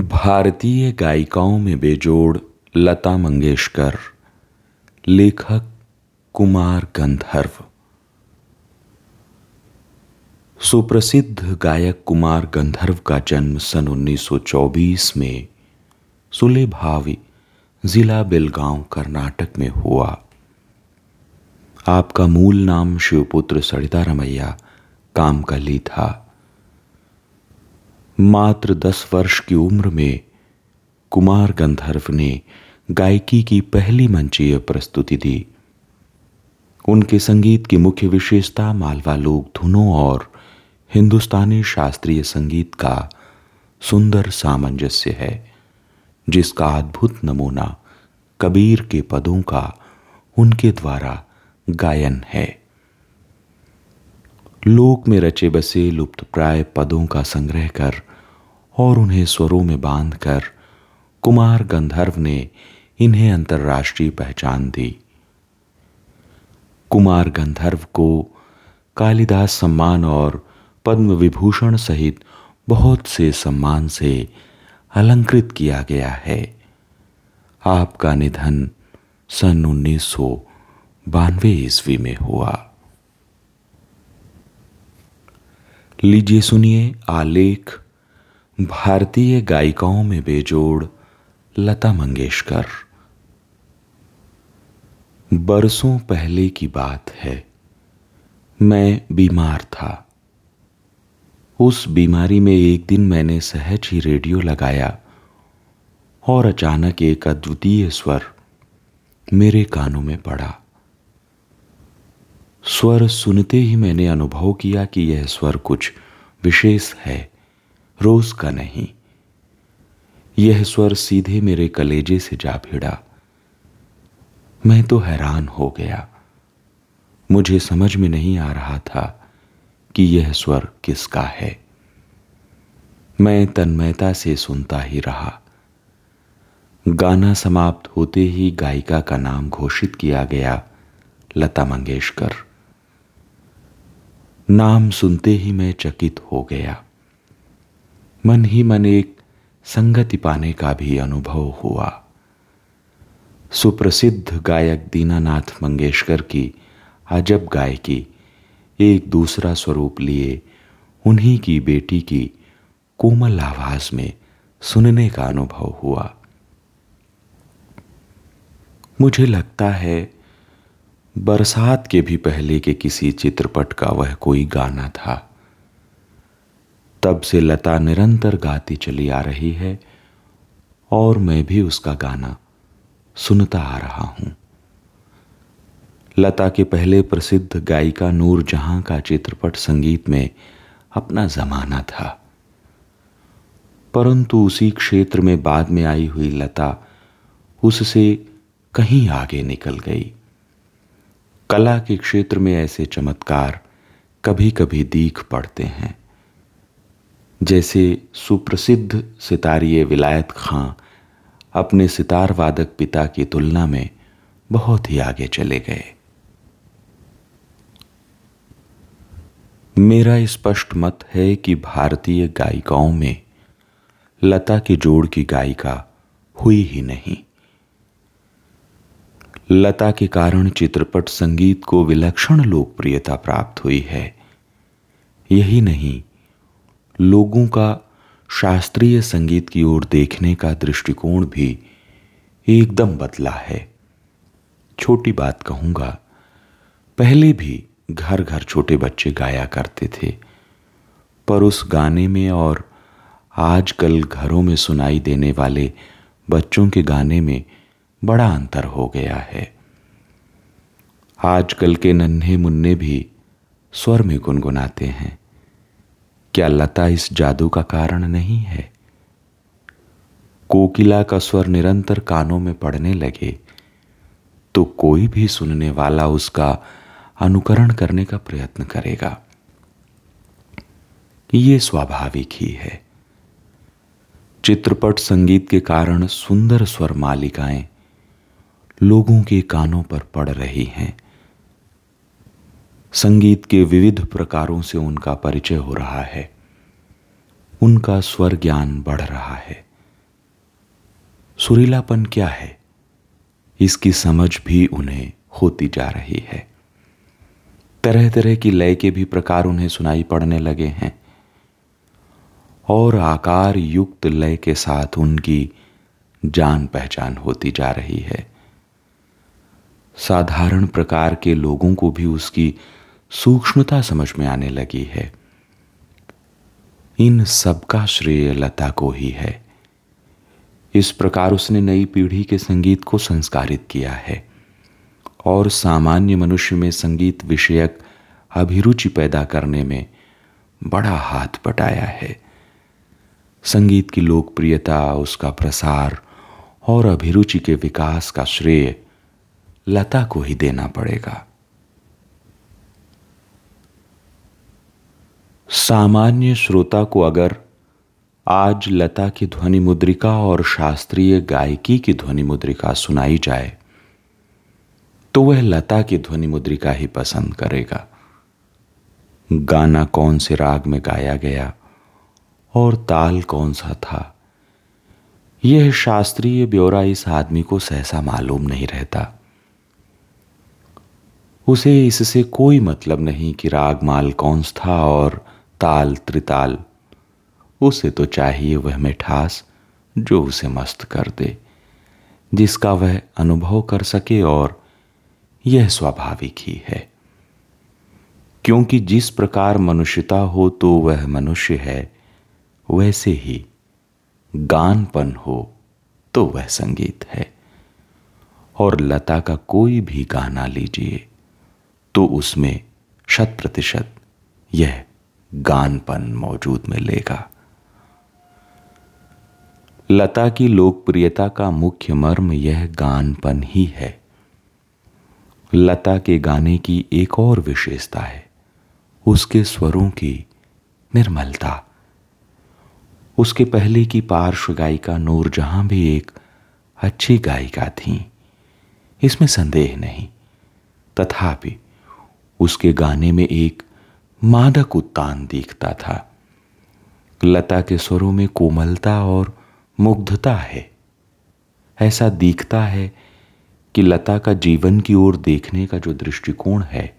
भारतीय गायिकाओं में बेजोड़ लता मंगेशकर, लेखक कुमार गंधर्व। सुप्रसिद्ध गायक कुमार गंधर्व का जन्म सन 1924 में सुलेभावी जिला बेलगांव, कर्नाटक में हुआ। आपका मूल नाम शिवपुत्र सरिता रमैया कामकली था। मात्र दस वर्ष की उम्र में कुमार गंधर्व ने गायकी की पहली मंचीय प्रस्तुति दी। उनके संगीत की मुख्य विशेषता मालवा लोक धुनों और हिंदुस्तानी शास्त्रीय संगीत का सुंदर सामंजस्य है, जिसका अद्भुत नमूना कबीर के पदों का उनके द्वारा गायन है। लोक में रचे बसे लुप्त प्राय पदों का संग्रह कर और उन्हें स्वरों में बांधकर कुमार गंधर्व ने इन्हें अंतर्राष्ट्रीय पहचान दी। कुमार गंधर्व को कालिदास सम्मान और पद्म विभूषण सहित बहुत से सम्मान से अलंकृत किया गया है। आपका निधन सन उन्नीस सौ बानवे ईस्वी में हुआ। लीजिए सुनिए आलेख भारतीय गायिकाओं में बेजोड़ लता मंगेशकर। बरसों पहले की बात है। मैं बीमार था। उस बीमारी में एक दिन मैंने सहज ही रेडियो लगाया और अचानक एक अद्वितीय स्वर मेरे कानों में पड़ा। स्वर सुनते ही मैंने अनुभव किया कि यह स्वर कुछ विशेष है, रोज का नहीं। यह स्वर सीधे मेरे कलेजे से जा भिड़ा। मैं तो हैरान हो गया। मुझे समझ में नहीं आ रहा था कि यह स्वर किसका है। मैं तन्मयता से सुनता ही रहा। गाना समाप्त होते ही गायिका का नाम घोषित किया गया, लता मंगेशकर। नाम सुनते ही मैं चकित हो गया। मन ही मन एक संगति पाने का भी अनुभव हुआ। सुप्रसिद्ध गायक दीनानाथ मंगेशकर की अजब गायकी एक दूसरा स्वरूप लिए उन्हीं की बेटी की कोमल आवाज़ में सुनने का अनुभव हुआ। मुझे लगता है बरसात के भी पहले के किसी चित्रपट का वह कोई गाना था। तब से लता निरंतर गाती चली आ रही है और मैं भी उसका गाना सुनता आ रहा हूँ। लता के पहले प्रसिद्ध गायिका नूर जहाँ का चित्रपट संगीत में अपना जमाना था। परंतु उसी क्षेत्र में बाद में आई हुई लता उससे कहीं आगे निकल गई। कला के क्षेत्र में ऐसे चमत्कार कभी कभी दीख पड़ते हैं। जैसे सुप्रसिद्ध सितारिये विलायत खां अपने सितार वादक पिता की तुलना में बहुत ही आगे चले गए। मेरा स्पष्ट मत है कि भारतीय गायिकाओं में लता के जोड़ की गायिका हुई ही नहीं। लता के कारण चित्रपट संगीत को विलक्षण लोकप्रियता प्राप्त हुई है। यही नहीं, लोगों का शास्त्रीय संगीत की ओर देखने का दृष्टिकोण भी एकदम बदला है। छोटी बात कहूँगा, पहले भी घर घर छोटे बच्चे गाया करते थे, पर उस गाने में और आजकल घरों में सुनाई देने वाले बच्चों के गाने में बड़ा अंतर हो गया है। आजकल के नन्हे मुन्ने भी स्वर में गुनगुनाते हैं। क्या लता इस जादू का कारण नहीं है? कोकिला का स्वर निरंतर कानों में पड़ने लगे। तो कोई भी सुनने वाला उसका अनुकरण करने का प्रयत्न करेगा। ये स्वाभाविक ही है। चित्रपट संगीत के कारण सुंदर स्वर मालिकाएँ लोगों के कानों पर पड़ रही हैं। संगीत के विविध प्रकारों से उनका परिचय हो रहा है। उनका स्वर ज्ञान बढ़ रहा है। सुरीलापन क्या है? इसकी समझ भी उन्हें होती जा रही है। तरह तरह की लय के भी प्रकार उन्हें सुनाई पड़ने लगे हैं। और आकार युक्त लय के साथ उनकी जान पहचान होती जा रही है। साधारण प्रकार के लोगों को भी उसकी सूक्ष्मता समझ में आने लगी है। इन सबका श्रेय लता को ही है। इस प्रकार उसने नई पीढ़ी के संगीत को संस्कारित किया है और सामान्य मनुष्य में संगीत विषयक अभिरुचि पैदा करने में बड़ा हाथ बटाया है। संगीत की लोकप्रियता, उसका प्रसार और अभिरुचि के विकास का श्रेय लता को ही देना पड़ेगा। सामान्य श्रोता को अगर आज लता की ध्वनि मुद्रिका और शास्त्रीय गायकी की ध्वनि मुद्रिका सुनाई जाए तो वह लता की ध्वनि मुद्रिका ही पसंद करेगा। गाना कौन से राग में गाया गया और ताल कौन सा था, यह शास्त्रीय ब्यौरा इस आदमी को सहसा मालूम नहीं रहता। उसे इससे कोई मतलब नहीं कि रागमाल कौन था और ताल त्रिताल। उसे तो चाहिए वह मिठास जो उसे मस्त कर दे, जिसका वह अनुभव कर सके और यह स्वाभाविक ही है। क्योंकि जिस प्रकार मनुष्यता हो तो वह मनुष्य है, वैसे ही गानपन हो तो वह संगीत है। और लता का कोई भी गाना लीजिए। तो उसमें शत प्रतिशत यह गानपन मौजूद मिलेगा लता की लोकप्रियता का मुख्य मर्म यह गानपन ही है। लता के गाने की एक और विशेषता है, उसके स्वरों की निर्मलता। उसके पहले की पार्श्व गायिका नूरजहां भी एक अच्छी गायिका थी, इसमें संदेह नहीं, तथापि उसके गाने में एक मादक उत्तान दिखता था। लता के स्वरों में कोमलता और मुग्धता है। ऐसा दिखता है कि लता का जीवन की ओर देखने का जो दृष्टिकोण है,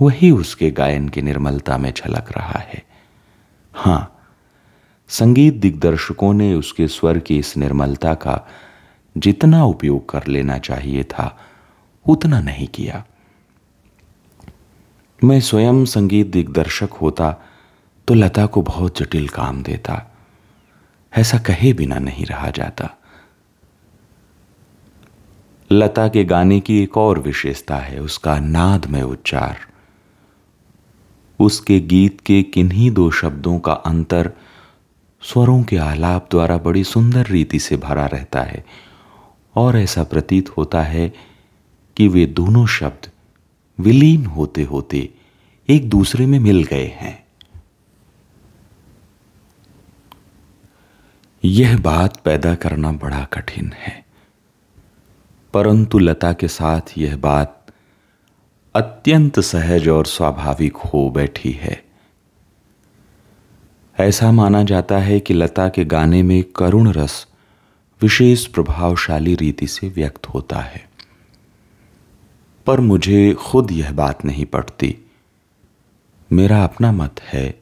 वही उसके गायन की निर्मलता में झलक रहा है। हाँ, संगीत दिग्दर्शकों ने उसके स्वर की इस निर्मलता का जितना उपयोग कर लेना चाहिए था, उतना नहीं किया। मैं स्वयं संगीत दिग्दर्शक होता तो लता को बहुत जटिल काम देता। ऐसा कहे बिना नहीं रहा जाता। लता के गाने की एक और विशेषता है, उसका नाद में उच्चार। उसके गीत के किन्हीं दो शब्दों का अंतर स्वरों के आलाप द्वारा बड़ी सुंदर रीति से भरा रहता है, और ऐसा प्रतीत होता है कि वे दोनों शब्द विलीन होते होते एक दूसरे में मिल गए हैं। यह बात पैदा करना बड़ा कठिन है। परंतु लता के साथ यह बात अत्यंत सहज और स्वाभाविक हो बैठी है। ऐसा माना जाता है कि लता के गाने में करुण रस विशेष प्रभावशाली रीति से व्यक्त होता है। पर मुझे खुद यह बात नहीं पड़ती। मेरा अपना मत है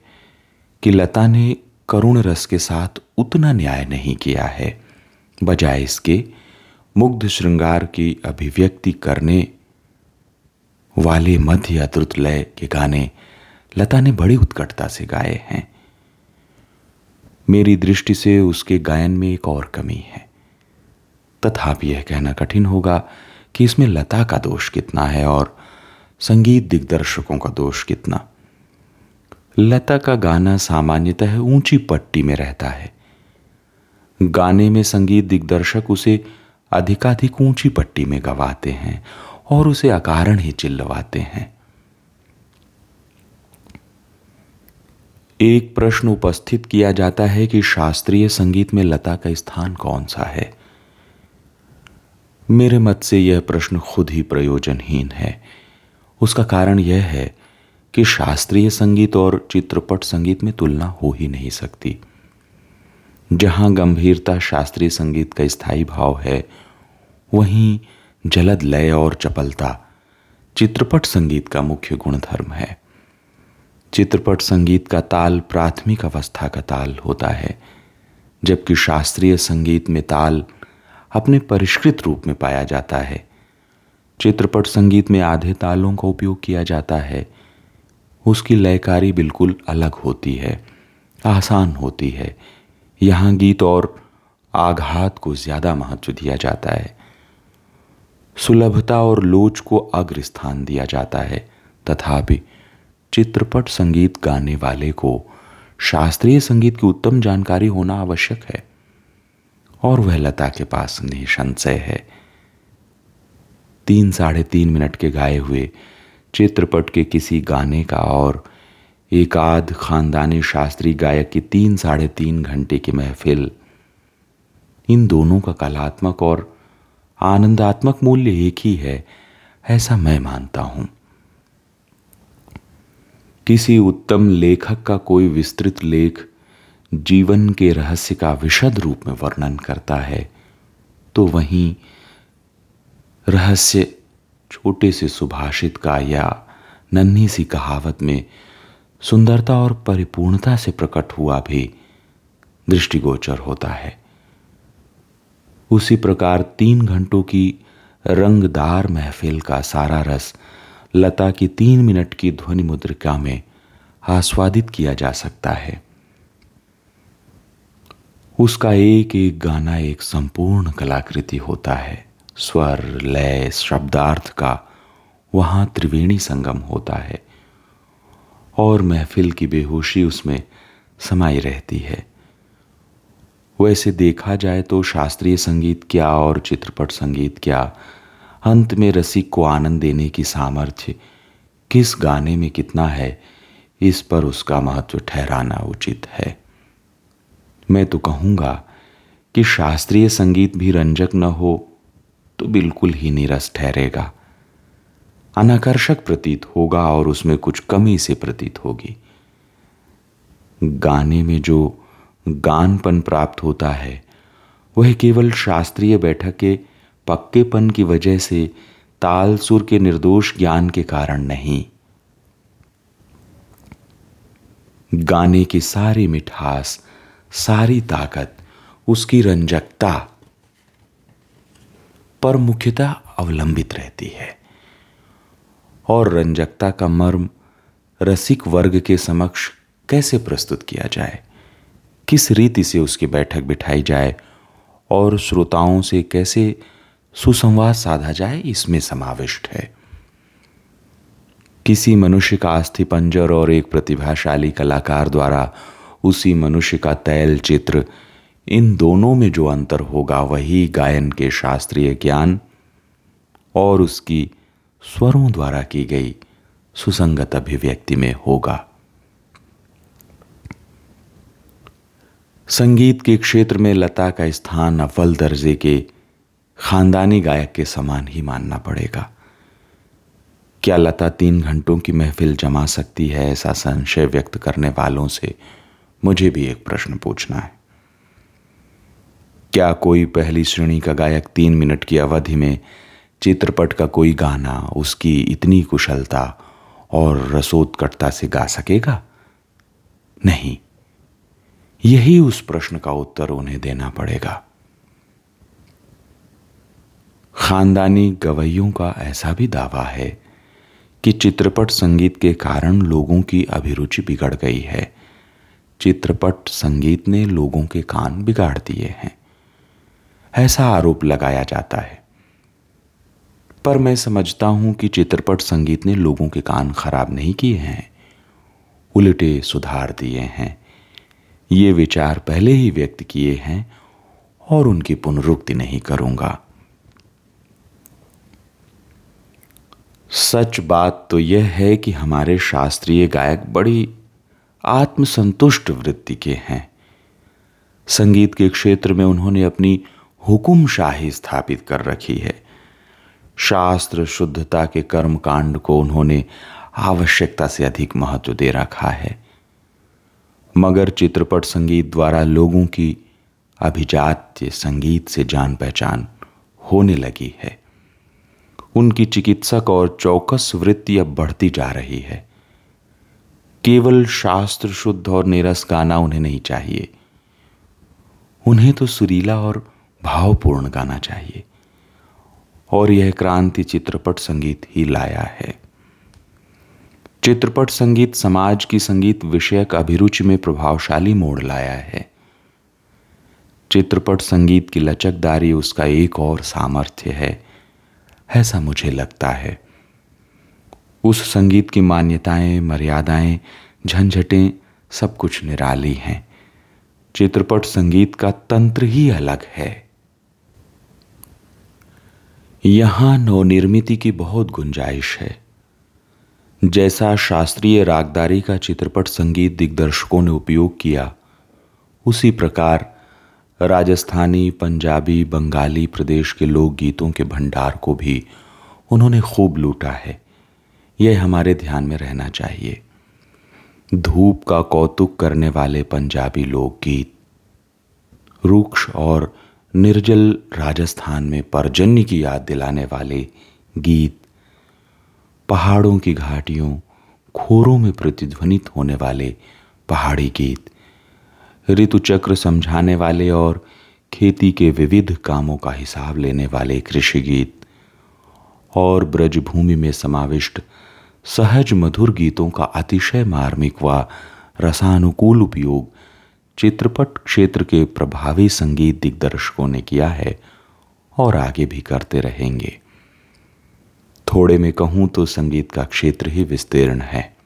कि लता ने करुण रस के साथ उतना न्याय नहीं किया है। बजाय इसके, मुग्ध श्रृंगार की अभिव्यक्ति करने वाले मध्य अद्रुत लय के गाने लता ने बड़ी उत्कटता से गाए हैं। मेरी दृष्टि से उसके गायन में एक और कमी है। तथापि यह कहना कठिन होगा कि इसमें लता का दोष कितना है और संगीत दिग्दर्शकों का दोष कितना। लता का गाना सामान्यतः ऊँची पट्टी में रहता है। गाने में संगीत दिग्दर्शक उसे अधिकाधिक ऊँची पट्टी में गवाते हैं और उसे अकारण ही चिल्लवाते हैं। एक प्रश्न उपस्थित किया जाता है कि शास्त्रीय संगीत में लता का स्थान कौन सा है? मेरे मत से यह प्रश्न खुद ही प्रयोजनहीन है। उसका कारण यह है कि शास्त्रीय संगीत और चित्रपट संगीत में तुलना हो ही नहीं सकती। जहाँ गंभीरता शास्त्रीय संगीत का स्थायी भाव है, वहीं जलद लय और चपलता चित्रपट संगीत का मुख्य गुणधर्म है। चित्रपट संगीत का ताल प्राथमिक अवस्था का ताल होता है, जबकि शास्त्रीय संगीत में ताल अपने परिष्कृत रूप में पाया जाता है। चित्रपट संगीत में आधे तालों का उपयोग किया जाता है। उसकी लयकारी बिल्कुल अलग होती है, आसान होती है। यहाँ गीत और आघात को ज़्यादा महत्व दिया जाता है। सुलभता और लोच को अग्र स्थान दिया जाता है। तथापि चित्रपट संगीत गाने वाले को शास्त्रीय संगीत की उत्तम जानकारी होना आवश्यक है। और वह लता के पास निसंशय है। तीन साढ़े तीन मिनट के गाए हुए चित्रपट के किसी गाने का और एक आध खानदानी शास्त्रीय गायक की तीन साढ़े तीन घंटे की महफिल, इन दोनों का कलात्मक और आनंदात्मक मूल्य एक ही है, ऐसा मैं मानता हूँ। किसी उत्तम लेखक का कोई विस्तृत लेख जीवन के रहस्य का विशद रूप में वर्णन करता है तो वहीं रहस्य छोटे से सुभाषित का या नन्ही सी कहावत में सुंदरता और परिपूर्णता से प्रकट हुआ भी दृष्टिगोचर होता है। उसी प्रकार तीन घंटों की रंगदार महफिल का सारा रस लता की तीन मिनट की ध्वनि मुद्रिका में आस्वादित किया जा सकता है। उसका एक एक गाना एक संपूर्ण कलाकृति होता है। स्वर, लय, शब्दार्थ का वहाँ त्रिवेणी संगम होता है और महफिल की बेहोशी उसमें समाई रहती है। वैसे देखा जाए तो शास्त्रीय संगीत क्या और चित्रपट संगीत क्या, अंत में रसिक को आनंद देने की सामर्थ्य किस गाने में कितना है, इस पर उसका महत्व ठहराना उचित है। मैं तो कहूँगा कि शास्त्रीय संगीत भी रंजक न हो तो बिल्कुल ही निरस ठहरेगा। अनाकर्षक प्रतीत होगा और उसमें कुछ कमी से प्रतीत होगी। गाने में जो गानपन प्राप्त होता है, वह केवल शास्त्रीय बैठक के पक्केपन की वजह से ताल सुर के निर्दोष ज्ञान के कारण नहीं। गाने की सारी मिठास सारी ताकत, उसकी रंजकता पर मुख्यतः अवलंबित रहती है। और रंजकता का मर्म रसिक वर्ग के समक्ष कैसे प्रस्तुत किया जाए? किस रीति से उसकी बैठक बिठाई जाए? और श्रोताओं से कैसे सुसंवाद साधा जाए? इसमें समाविष्ट है। किसी मनुष्य का अस्थि पंजर और एक प्रतिभाशाली कलाकार द्वारा उसी मनुष्य का तैल चित्र। इन दोनों में जो अंतर होगा, वही गायन के शास्त्रीय ज्ञान और उसकी स्वरों द्वारा की गई सुसंगत अभिव्यक्ति में होगा। संगीत के क्षेत्र में लता का स्थान अव्वल दर्जे के खानदानी गायक के समान ही मानना पड़ेगा। क्या लता तीन घंटों की महफिल जमा सकती है ऐसा संशय व्यक्त करने वालों से मुझे भी एक प्रश्न पूछना है। क्या कोई पहली श्रेणी का गायक तीन मिनट की अवधि में चित्रपट का कोई गाना, उसकी इतनी कुशलता और रसोत्कटता से गा सकेगा? नहीं। यही उस प्रश्न का उत्तर उन्हें देना पड़ेगा। खानदानी गवैयों का ऐसा भी दावा है कि चित्रपट संगीत के कारण लोगों की अभिरुचि बिगड़ गई है। चित्रपट संगीत ने लोगों के कान बिगाड़ दिए हैं। ऐसा आरोप लगाया जाता है। पर मैं समझता हूँ कि चित्रपट संगीत ने लोगों के कान खराब नहीं किए हैं। उल्टे सुधार दिए हैं। ये विचार पहले ही व्यक्त किए हैं और उनकी पुनरुक्ति नहीं करूँगा। सच बात तो यह है कि हमारे शास्त्रीय गायक बड़ी आत्मसंतुष्ट वृत्ति के हैं। संगीत के क्षेत्र में उन्होंने अपनी हुकुम शाही स्थापित कर रखी है। शास्त्र शुद्धता के कर्म कांड को उन्होंने आवश्यकता से अधिक महत्व दे रखा है। मगर चित्रपट संगीत द्वारा लोगों की अभिजात्य संगीत से जान पहचान होने लगी है। उनकी चिकित्सक और चौकस वृत्ति अब बढ़ती जा रही है। केवल शास्त्र शुद्ध और निरस गाना उन्हें नहीं चाहिए। उन्हें तो सुरीला और भावपूर्ण गाना चाहिए। और यह क्रांति चित्रपट संगीत ही लाया है। चित्रपट संगीत समाज की संगीत विषयक अभिरुचि में प्रभावशाली मोड़ लाया है। चित्रपट संगीत की लचकदारी उसका एक और सामर्थ्य है, ऐसा मुझे लगता है। उस संगीत की मान्यताएँ, मर्यादाएँ, झंझटें सब कुछ निराली हैं। चित्रपट संगीत का तंत्र ही अलग है। यहाँ नवनिर्मिति की बहुत गुंजाइश है। जैसा शास्त्रीय रागदारी का चित्रपट संगीत दिग्दर्शकों ने उपयोग किया, उसी प्रकार राजस्थानी, पंजाबी, बंगाली प्रदेश के लोकगीतों के भंडार को भी उन्होंने खूब लूटा है। यह हमारे ध्यान में रहना चाहिए। धूप का कौतुक करने वाले पंजाबी लोकगीत, रुक्ष और निर्जल राजस्थान में परजन्य की याद दिलाने वाले गीत, पहाड़ों की घाटियों, खोरों में प्रतिध्वनित होने वाले पहाड़ी गीत ऋतु चक्र समझाने वाले और खेती के विविध कामों का हिसाब लेने वाले कृषि गीत और ब्रजभूमि में समाविष्ट सहज मधुर गीतों का अतिशय मार्मिक व रसानुकूल उपयोग चित्रपट क्षेत्र के प्रभावी संगीत दिग्दर्शकों ने किया है और आगे भी करते रहेंगे। थोड़े में कहूँ तो संगीत का क्षेत्र ही विस्तीर्ण है।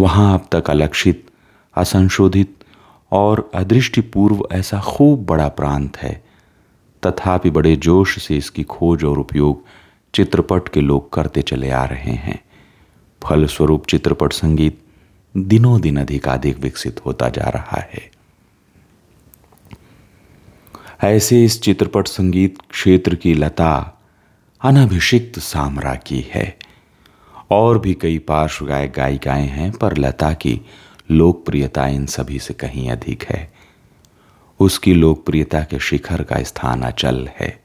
वहाँ अब तक अलक्षित, असंशोधित और अदृष्टिपूर्व ऐसा खूब बड़ा प्रांत है। तथापि बड़े जोश से इसकी खोज और उपयोग चित्रपट के लोग करते चले आ रहे हैं। फलस्वरूप चित्रपट संगीत दिनों दिन अधिकाधिक विकसित होता जा रहा है। ऐसे इस चित्रपट संगीत क्षेत्र की लता अनभिषिक्त सामरा की है। और भी कई पार्श्व गायक गायिकाएँ हैं, पर लता की लोकप्रियता इन सभी से कहीं अधिक है। उसकी लोकप्रियता के शिखर का स्थान अचल है।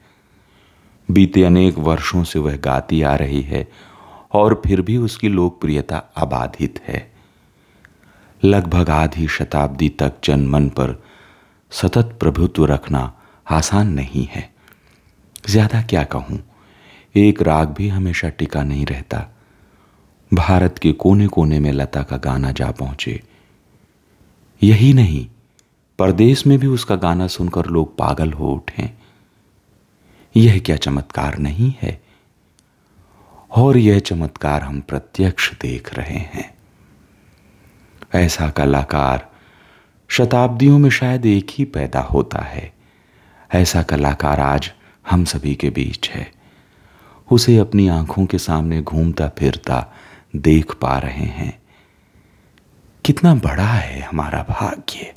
बीते अनेक वर्षों से वह गाती आ रही है और फिर भी उसकी लोकप्रियता अबाधित है। लगभग आधी शताब्दी तक जनमन पर सतत प्रभुत्व रखना आसान नहीं है। ज़्यादा क्या कहूँ? एक राग भी हमेशा टिका नहीं रहता। भारत के कोने कोने में लता का गाना जा पहुँचे। यही नहीं परदेश में भी उसका गाना सुनकर लोग पागल हो उठे। यह क्या चमत्कार नहीं है? और यह चमत्कार हम प्रत्यक्ष देख रहे हैं। ऐसा कलाकार शताब्दियों में शायद एक ही पैदा होता है। ऐसा कलाकार आज हम सभी के बीच है। उसे अपनी आँखों के सामने घूमता फिरता देख पा रहे हैं। कितना बड़ा है हमारा भाग्य।